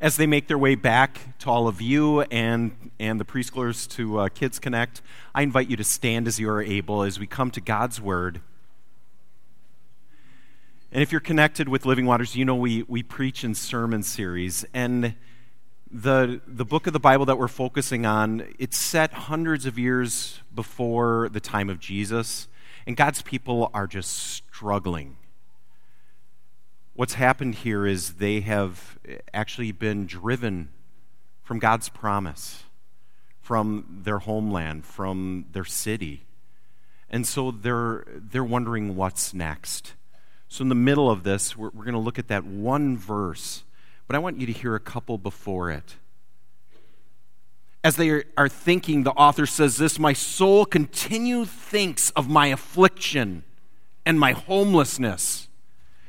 as they make their way back to all of you and, and the preschoolers to uh, Kids Connect, I invite you to stand as you are able as we come to God's Word. And if you're connected with Living Waters, you know we, we preach in sermon series. And the, the book of the Bible that we're focusing on, it's set hundreds of years before the time of Jesus. And God's people are just struggling what's happened here is they have actually been driven from God's promise, from their homeland, from their city. And so they're, they're wondering what's next. So, in the middle of this, we're, we're going to look at that one verse, but I want you to hear a couple before it. As they are, thinking, the author says this My soul continually thinks of my affliction and my homelessness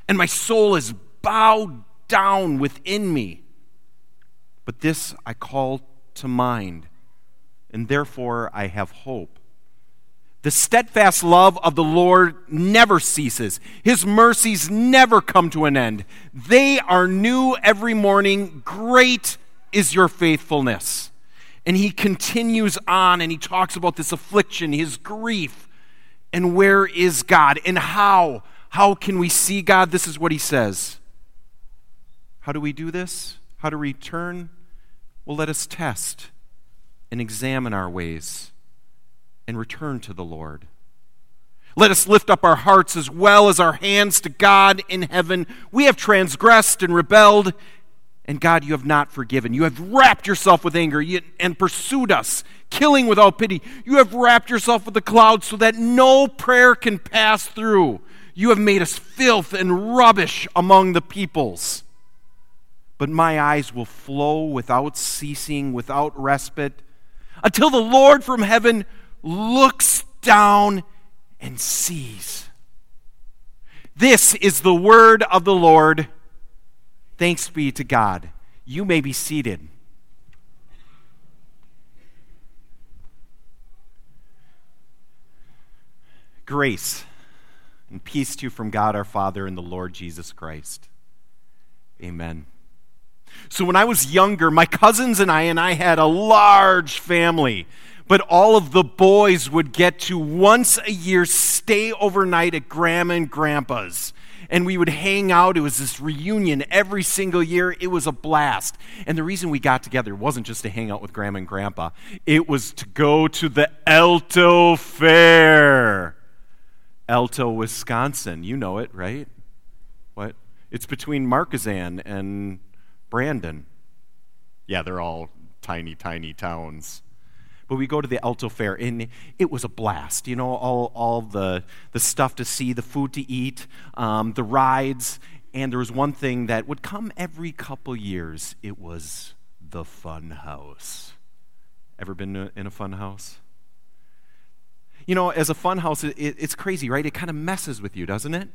and my soul is bowed down within me. But this I call to mind, and therefore I have hope. The steadfast love of the Lord never ceases. His mercies never come to an end. They are new every morning. Great is your faithfulness. And he continues on and he talks about this affliction, his grief, and where is God and how how can we see God? This is what he says. How do we do this? How to return? Well, let us test and examine our ways and return to the Lord. Let us lift up our hearts as well as our hands to God in heaven. We have transgressed and rebelled, and God, you have not forgiven. You have wrapped yourself with anger and pursued us, killing without pity. You have wrapped yourself with the clouds so that no prayer can pass through. You have made us filth and rubbish among the peoples. But my eyes will flow without ceasing, without respite, until the Lord from heaven looks down and sees. This is the word of the Lord. Thanks be to God. You may be seated. Grace and peace to you from God our Father and the Lord Jesus Christ. Amen. So when I was younger, my cousins and I and I had a large family, but all of the boys would get to once a year stay overnight at grandma and grandpa's. And we would hang out. It was this reunion every single year. It was a blast. And the reason we got together wasn't just to hang out with grandma and grandpa, it was to go to the Alto Fair. Alto, Wisconsin. You know it, right? What? It's between Markesan and Brandon. Yeah, they're all tiny, tiny towns. But we go to the Alto Fair, and it was a blast. You know, all, all the, the stuff to see, the food to eat, um, the rides. And there was one thing that would come every couple years it was the fun house. Ever been in a fun house? You know, as a fun house, it, it's crazy, right? It kind of messes with you, doesn't it?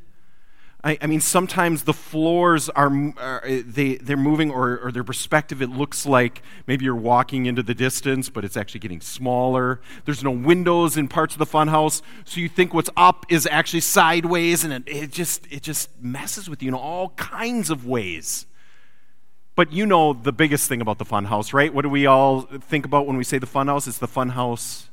I, I mean, sometimes the floors are, are eh, they, they're moving, or, or their perspective, it looks like maybe you're walking into the distance, but it's actually getting smaller. There's no windows in parts of the funhouse, so you think what's up is actually sideways, and it, it just, it just messes with you in all kinds of ways. But you know the biggest thing about the funhouse, right? What do we all think about when we say the funhouse? It's the fun house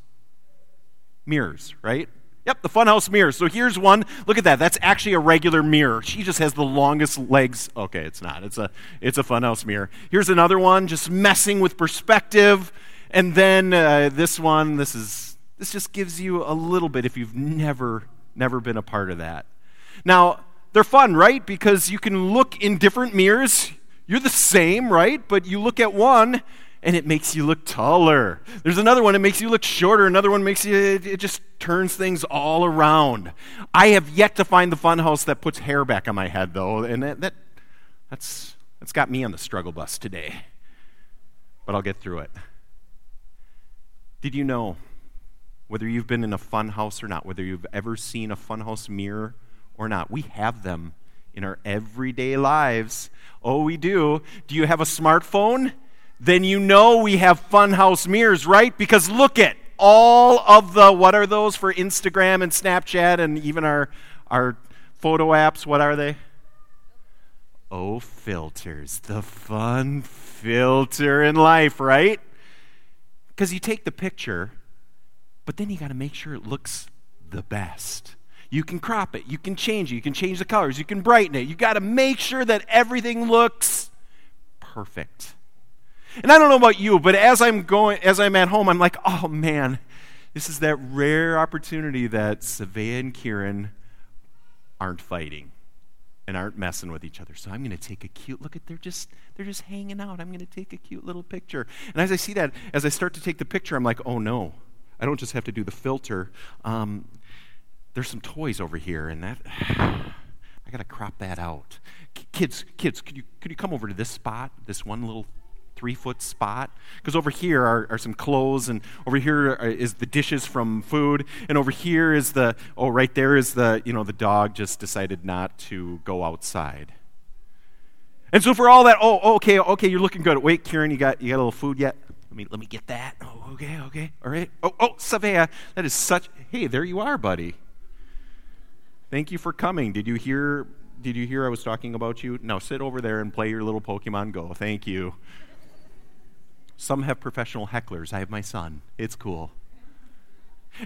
mirrors, right? Yep, the funhouse mirror. So here's one. Look at that. That's actually a regular mirror. She just has the longest legs. Okay, it's not. It's a it's a funhouse mirror. Here's another one, just messing with perspective. And then uh, this one. This is this just gives you a little bit if you've never never been a part of that. Now they're fun, right? Because you can look in different mirrors. You're the same, right? But you look at one and it makes you look taller. There's another one that makes you look shorter. Another one makes you, it, it, just turns things all around. I have yet to find the funhouse that puts hair back on my head, though, and that, that, that's, that's got me on the struggle bus today. But I'll get through it. Did you know, whether you've been in a funhouse or not, whether you've ever seen a funhouse mirror or not, we have them in our everyday lives. Oh, we do. Do you have a smartphone? Then you know we have funhouse mirrors, right? Because look at all of the, what are those for Instagram and Snapchat and even our, our photo apps? What are they? Oh, filters, the fun filter in life, right? Because you take the picture, but then you got to make sure it looks the best. You can crop it, you can change it, you can change the colors, you can brighten it. You got to make sure that everything looks perfect. And I don't know about you, but as I'm going as I'm at home, I'm like, "Oh man, this is that rare opportunity that Savea and Kieran aren't fighting and aren't messing with each other. So I'm going to take a cute look at they're just they're just hanging out. I'm going to take a cute little picture. And as I see that, as I start to take the picture, I'm like, "Oh no. I don't just have to do the filter. Um, there's some toys over here, and that I got to crop that out. kids, kids, could you could you come over to this spot, this one little three foot spot? Because over here are, are some clothes, and over here uh, is the dishes from food, and over here is the oh, right there is the you know the dog just decided not to go outside. And so for all that, oh, oh okay, okay, you're looking good. Wait, Kieran, you got you got a little food yet? Let me let me get that. Oh, okay, okay, all right. Oh, oh, Savea, that is such. Hey, there you are, buddy. Thank you for coming. Did you hear did you hear I was talking about you? Now sit over there and play your little Pokemon Go. Thank you. Some have professional hecklers. I have my son. It's cool.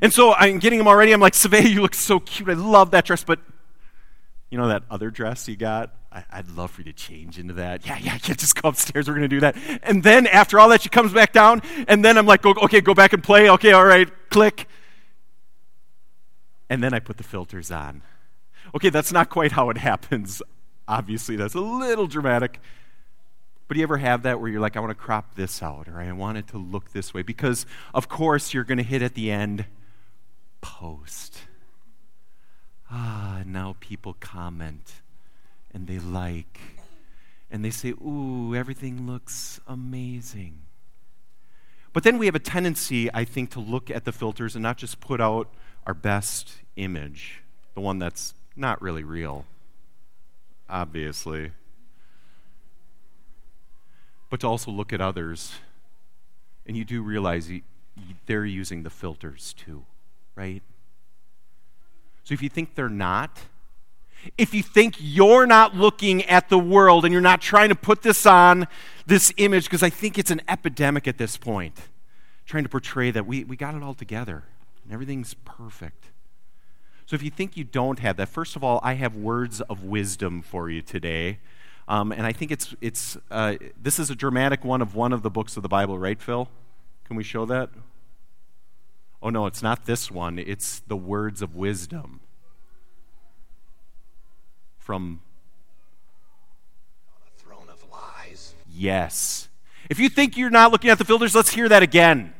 And so I'm getting him already. I'm like, Savea, you look so cute. I love that dress, but you know that other dress you got? I, would love for you to change into that. Yeah, yeah, yeah, just go upstairs. We're going to do that. And then after all that, she comes back down, and then I'm like, okay, go back and play. Okay, all right, click. And then I put the filters on. Okay, that's not quite how it happens. Obviously, that's a little dramatic. But do you ever have that where you're like, I want to crop this out, or I want it to look this way? Because, of course, you're going to hit at the end post. Ah, now people comment and they like and they say, Ooh, everything looks amazing. But then we have a tendency, I think, to look at the filters and not just put out our best image, the one that's not really real, obviously, but to also look at others. And you do realize they're using the filters too, right? So if you think they're not, if you think you're not looking at the world and you're not trying to put this on this image, because I think it's an epidemic at this point, trying to portray that we, we got it all together and everything's perfect. So if you think you don't have that, first of all, I have words of wisdom for you today. Um, and I think it's, it's uh, this is a dramatic one of one of the books of the Bible, right, Phil? Can we show that? Oh, no, it's not this one. It's the words of wisdom from the throne of lies. Yes. If you think you're not looking at the filters, let's hear that again.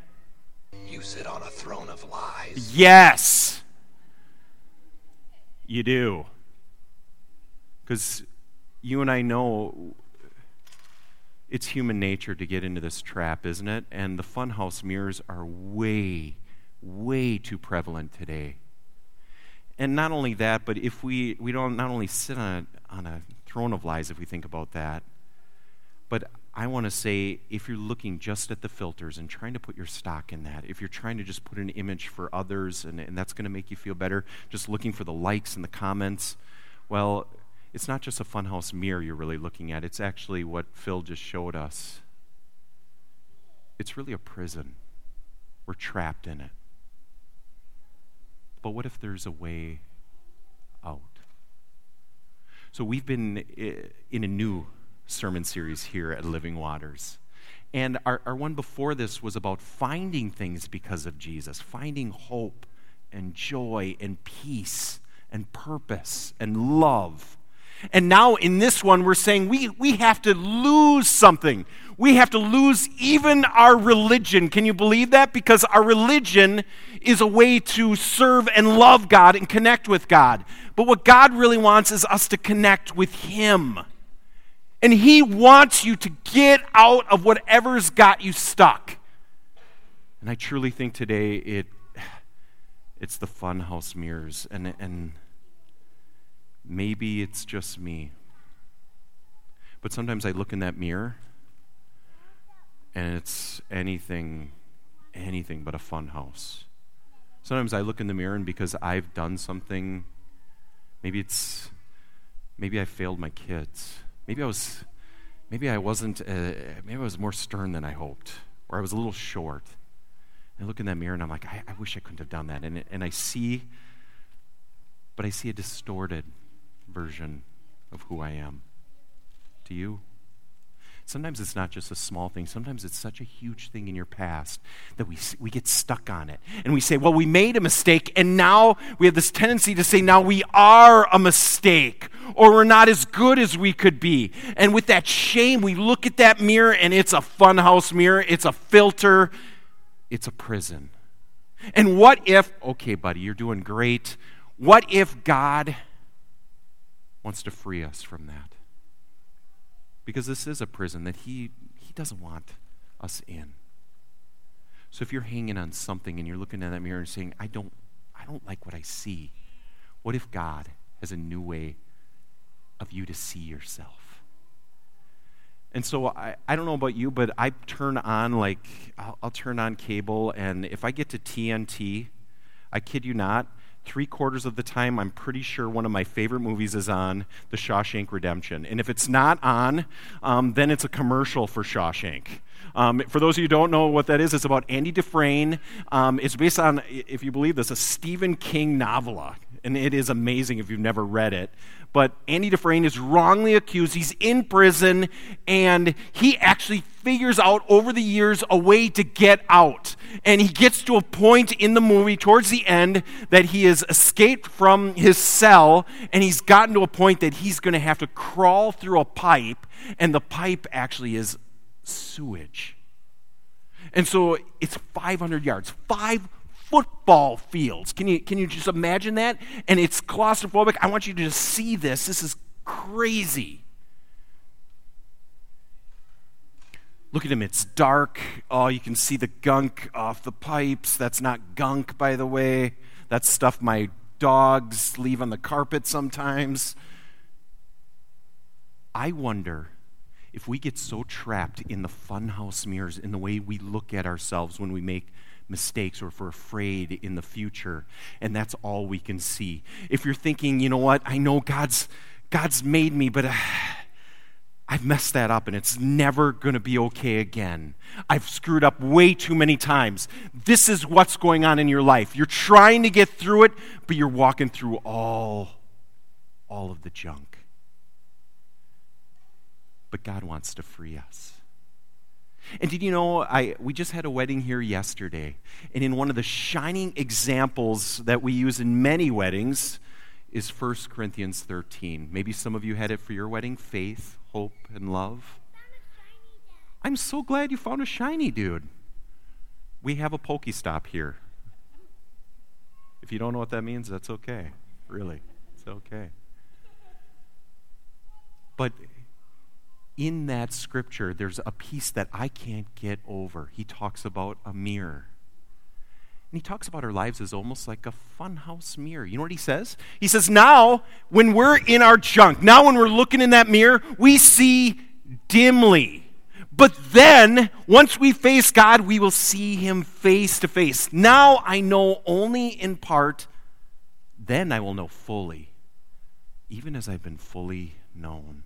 You sit on a throne of lies. Yes. You do. Because you and I know it's human nature to get into this trap, isn't it? And the funhouse mirrors are way, way too prevalent today. And not only that, but if we, we don't not only sit on a, on a throne of lies if we think about that, but I want to say if you're looking just at the filters and trying to put your stock in that, if you're trying to just put an image for others and, and that's going to make you feel better, just looking for the likes and the comments, well, it's not just a funhouse mirror you're really looking at, it's actually what Phil just showed us. It's really a prison. We're trapped in it. But what if there's a way out? So we've been eh, in a new sermon series here at Living Waters. And our, our one before this was about finding things because of Jesus, finding hope and joy and peace and purpose and love. And now in this one, we're saying we, we have to lose something. We have to lose even our religion. Can you believe that? Because our religion is a way to serve and love God and connect with God. But what God really wants is us to connect with Him. And He wants you to get out of whatever's got you stuck. And I truly think today it, it's the funhouse mirrors. And, and maybe it's just me. But sometimes I look in that mirror and it's anything, anything but a funhouse. Sometimes I look in the mirror and because I've done something, maybe it's, maybe I failed my kids maybe I was, maybe I wasn't, uh, maybe I was more stern than I hoped, or I was a little short. I look in that mirror and I'm like, I, I wish I couldn't have done that. And, and I see, but I see a distorted version of who I am. Do you? Sometimes it's not just a small thing. Sometimes it's such a huge thing in your past that we, we get stuck on it. And we say, well, we made a mistake, and now we have this tendency to say, now we are a mistake, or we're not as good as we could be. And with that shame, we look at that mirror, and it's a funhouse mirror, it's a filter, it's a prison. And what if, okay, buddy, you're doing great. What if God wants to free us from that? because this is a prison that he, he doesn't want us in. So if you're hanging on something and you're looking in that mirror and saying, I don't, I don't like what I see, what if God has a new way of you to see yourself? And so I, I don't know about you, but I turn on, like, I'll, I'll turn on cable, and if I get to TNT, I kid you not, three quarters of the time, I'm pretty sure one of my favorite movies is on, The Shawshank Redemption. And if it's not on, um, then it's a commercial for Shawshank. Um, for those of you who don't know what that is, it's about Andy Dufresne. Um, it's based on, if you believe this, a Stephen King novella. And it is amazing if you've never read it but Andy Dufresne is wrongly accused. He's in prison, and he actually figures out over the years a way to get out. And he gets to a point in the movie towards the end that he has escaped from his cell, and he's gotten to a point that he's going to have to crawl through a pipe, and the pipe actually is sewage. And so it's 500 yards, five football fields. Can you, can you just imagine that? And it's claustrophobic. I want you to just see this. This is crazy. Look at him. It's dark. Oh, you can see the gunk off the pipes. That's not gunk, by the way. That's stuff my dogs leave on the carpet sometimes. I wonder if we get so trapped in the funhouse mirrors, in the way we look at ourselves when we make mistakes or if we're afraid in the future. And that's all we can see. If you're thinking, you know what, I know God's, God's made me, but. Uh, I've messed that up and it's never going to be okay again. I've screwed up way too many times. This is what's going on in your life. You're trying to get through it, but you're walking through all all of the junk. But God wants to free us. And did you know, I, we just had a wedding here yesterday. And in one of the shining examples that we use in many weddings is 1 Corinthians 13. Maybe some of you had it for your wedding faith, hope, and love. I'm so glad you found a shiny dude. We have a Pokestop here. If you don't know what that means, that's okay. Really, it's okay. But in that scripture, there's a piece that I can't get over. He talks about a mirror. And he talks about our lives as almost like a funhouse mirror. You know what he says? He says, now, when we're in our junk, now when we're looking in that mirror, we see dimly. But then, once we face God, we will see him face to face. Now I know only in part, then I will know fully, even as I've been fully known.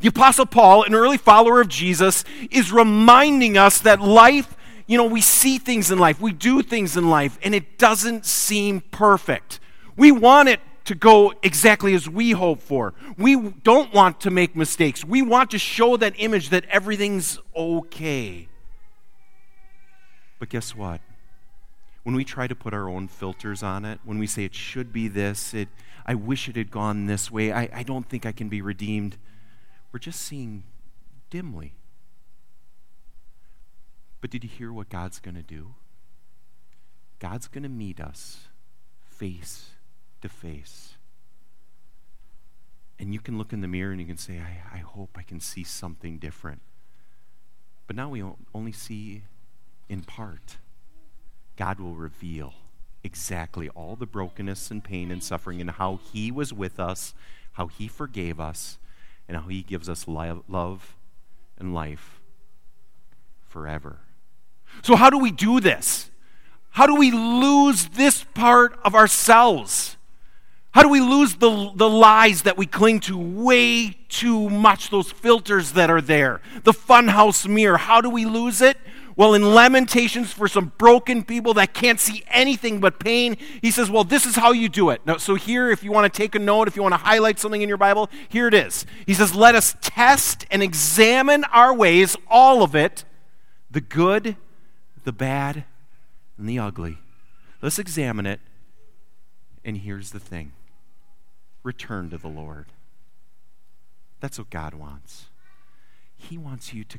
The Apostle Paul, an early follower of Jesus, is reminding us that life, you know, we see things in life, we do things in life, and it doesn't seem perfect. We want it to go exactly as we hope for. We don't want to make mistakes. We want to show that image that everything's okay. But guess what? When we try to put our own filters on it, when we say it should be this, it, I wish it had gone this way, I, I don't think I can be redeemed we're just seeing dimly. But did you hear what God's going to do? God's going to meet us face to face. And you can look in the mirror and you can say, I, I hope I can see something different. But now we only see in part. God will reveal exactly all the brokenness and pain and suffering and how He was with us, how He forgave us, and how He gives us love and life forever. So, how do we do this? How do we lose this part of ourselves? How do we lose the, the lies that we cling to way too much, those filters that are there? The funhouse mirror. How do we lose it? Well, in Lamentations, for some broken people that can't see anything but pain, he says, Well, this is how you do it. Now, so, here, if you want to take a note, if you want to highlight something in your Bible, here it is. He says, Let us test and examine our ways, all of it, the good, the bad, and the ugly. Let's examine it. And here's the thing return to the Lord. That's what God wants. He wants you to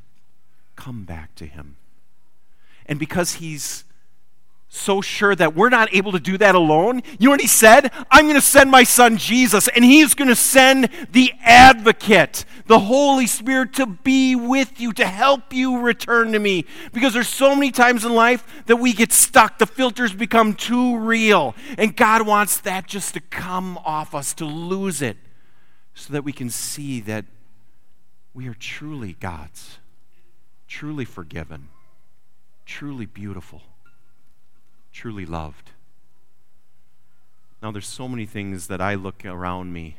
come back to Him. And because He's so sure that we're not able to do that alone, you know what He said? I'm going to send my Son Jesus, and He's going to send the advocate, the Holy Spirit, to be with you, to help you return to me. Because there's so many times in life that we get stuck, the filters become too real. And God wants that just to come off us, to lose it so that we can see that we are truly God's, truly forgiven, truly beautiful, truly loved. Now, there's so many things that I look around me,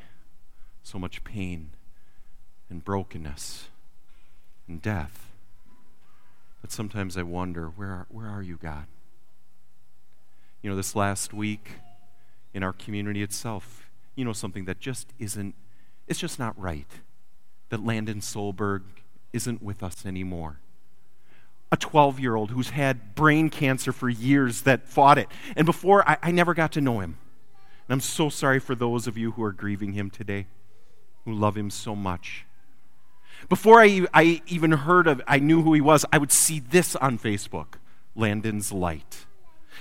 so much pain and brokenness and death, that sometimes I wonder, where are, where are you, God? You know, this last week in our community itself, you know, something that just isn't it's just not right that Landon Solberg isn't with us anymore. A 12 year old who's had brain cancer for years that fought it. And before, I, I never got to know him. And I'm so sorry for those of you who are grieving him today, who love him so much. Before I, I even heard of, I knew who he was, I would see this on Facebook Landon's Light.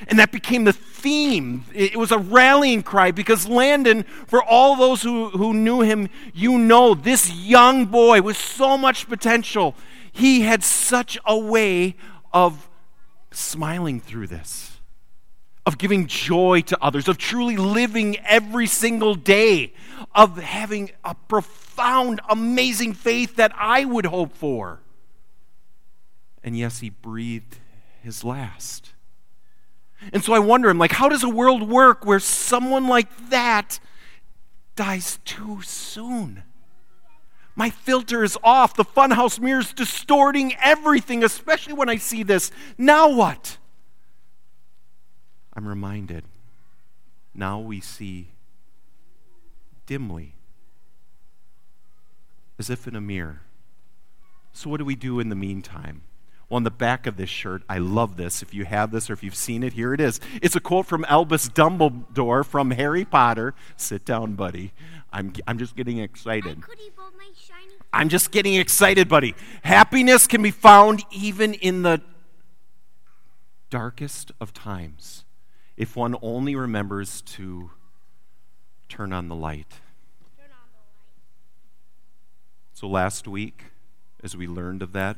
And that became the theme. It was a rallying cry because Landon, for all those who, who knew him, you know this young boy with so much potential. He had such a way of smiling through this, of giving joy to others, of truly living every single day, of having a profound, amazing faith that I would hope for. And yes, he breathed his last. And so I wonder, I'm like, how does a world work where someone like that dies too soon? My filter is off. The funhouse mirror is distorting everything, especially when I see this. Now what? I'm reminded. Now we see dimly, as if in a mirror. So, what do we do in the meantime? On the back of this shirt. I love this. If you have this or if you've seen it, here it is. It's a quote from Albus Dumbledore from Harry Potter. Sit down, buddy. I'm, I'm just getting excited. I'm just getting excited, buddy. Happiness can be found even in the darkest of times if one only remembers to turn on the light. Turn on the light. So last week, as we learned of that,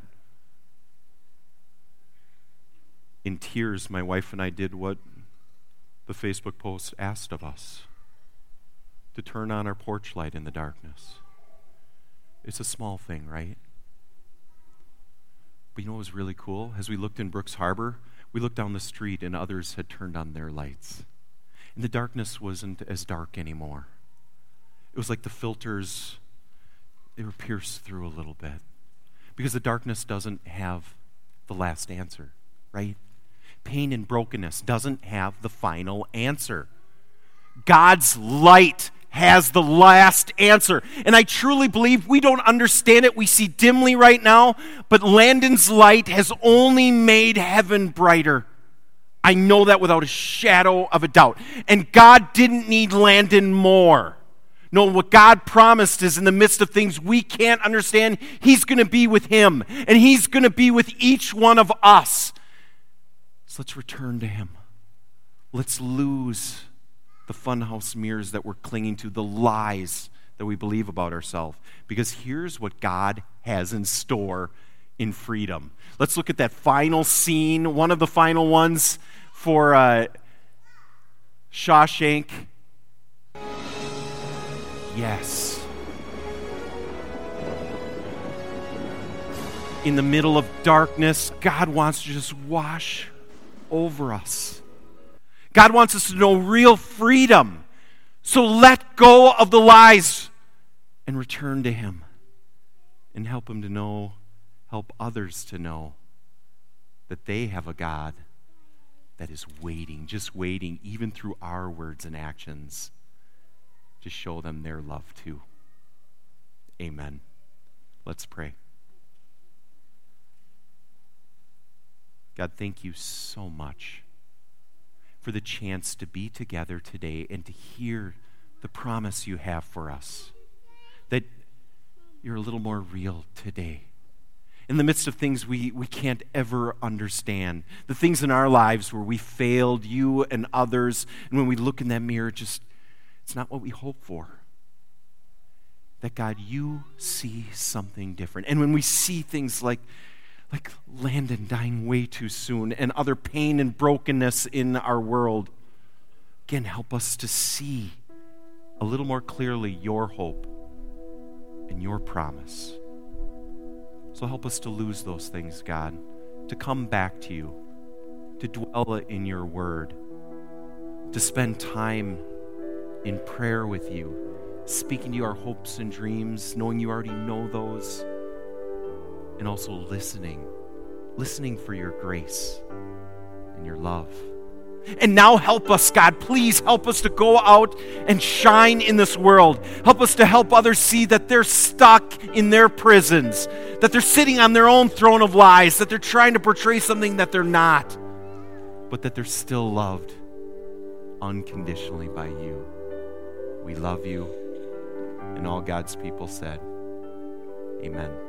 in tears, my wife and I did what the Facebook post asked of us to turn on our porch light in the darkness. It's a small thing, right? But you know what was really cool? As we looked in Brooks Harbor, we looked down the street and others had turned on their lights. And the darkness wasn't as dark anymore. It was like the filters, they were pierced through a little bit. Because the darkness doesn't have the last answer, right? Pain and brokenness doesn't have the final answer. God's light has the last answer. And I truly believe we don't understand it. We see dimly right now, but Landon's light has only made heaven brighter. I know that without a shadow of a doubt. And God didn't need Landon more. No, what God promised is in the midst of things we can't understand, He's going to be with him, and He's going to be with each one of us let's return to Him. Let's lose the funhouse mirrors that we're clinging to, the lies that we believe about ourselves. Because here's what God has in store in freedom. Let's look at that final scene, one of the final ones for uh, Shawshank. Yes. In the middle of darkness, God wants to just wash over us. God wants us to know real freedom. So let go of the lies and return to Him and help Him to know, help others to know that they have a God that is waiting, just waiting, even through our words and actions, to show them their love too. Amen. Let's pray. God, thank you so much for the chance to be together today and to hear the promise you have for us that you're a little more real today in the midst of things we, we can't ever understand, the things in our lives where we failed you and others, and when we look in that mirror, just it's not what we hope for. That God, you see something different. And when we see things like like Landon dying way too soon and other pain and brokenness in our world, again, help us to see a little more clearly your hope and your promise. So help us to lose those things, God, to come back to you, to dwell in your word, to spend time in prayer with you, speaking to you our hopes and dreams, knowing you already know those, and also listening, listening for your grace and your love. And now help us, God. Please help us to go out and shine in this world. Help us to help others see that they're stuck in their prisons, that they're sitting on their own throne of lies, that they're trying to portray something that they're not, but that they're still loved unconditionally by you. We love you. And all God's people said, Amen.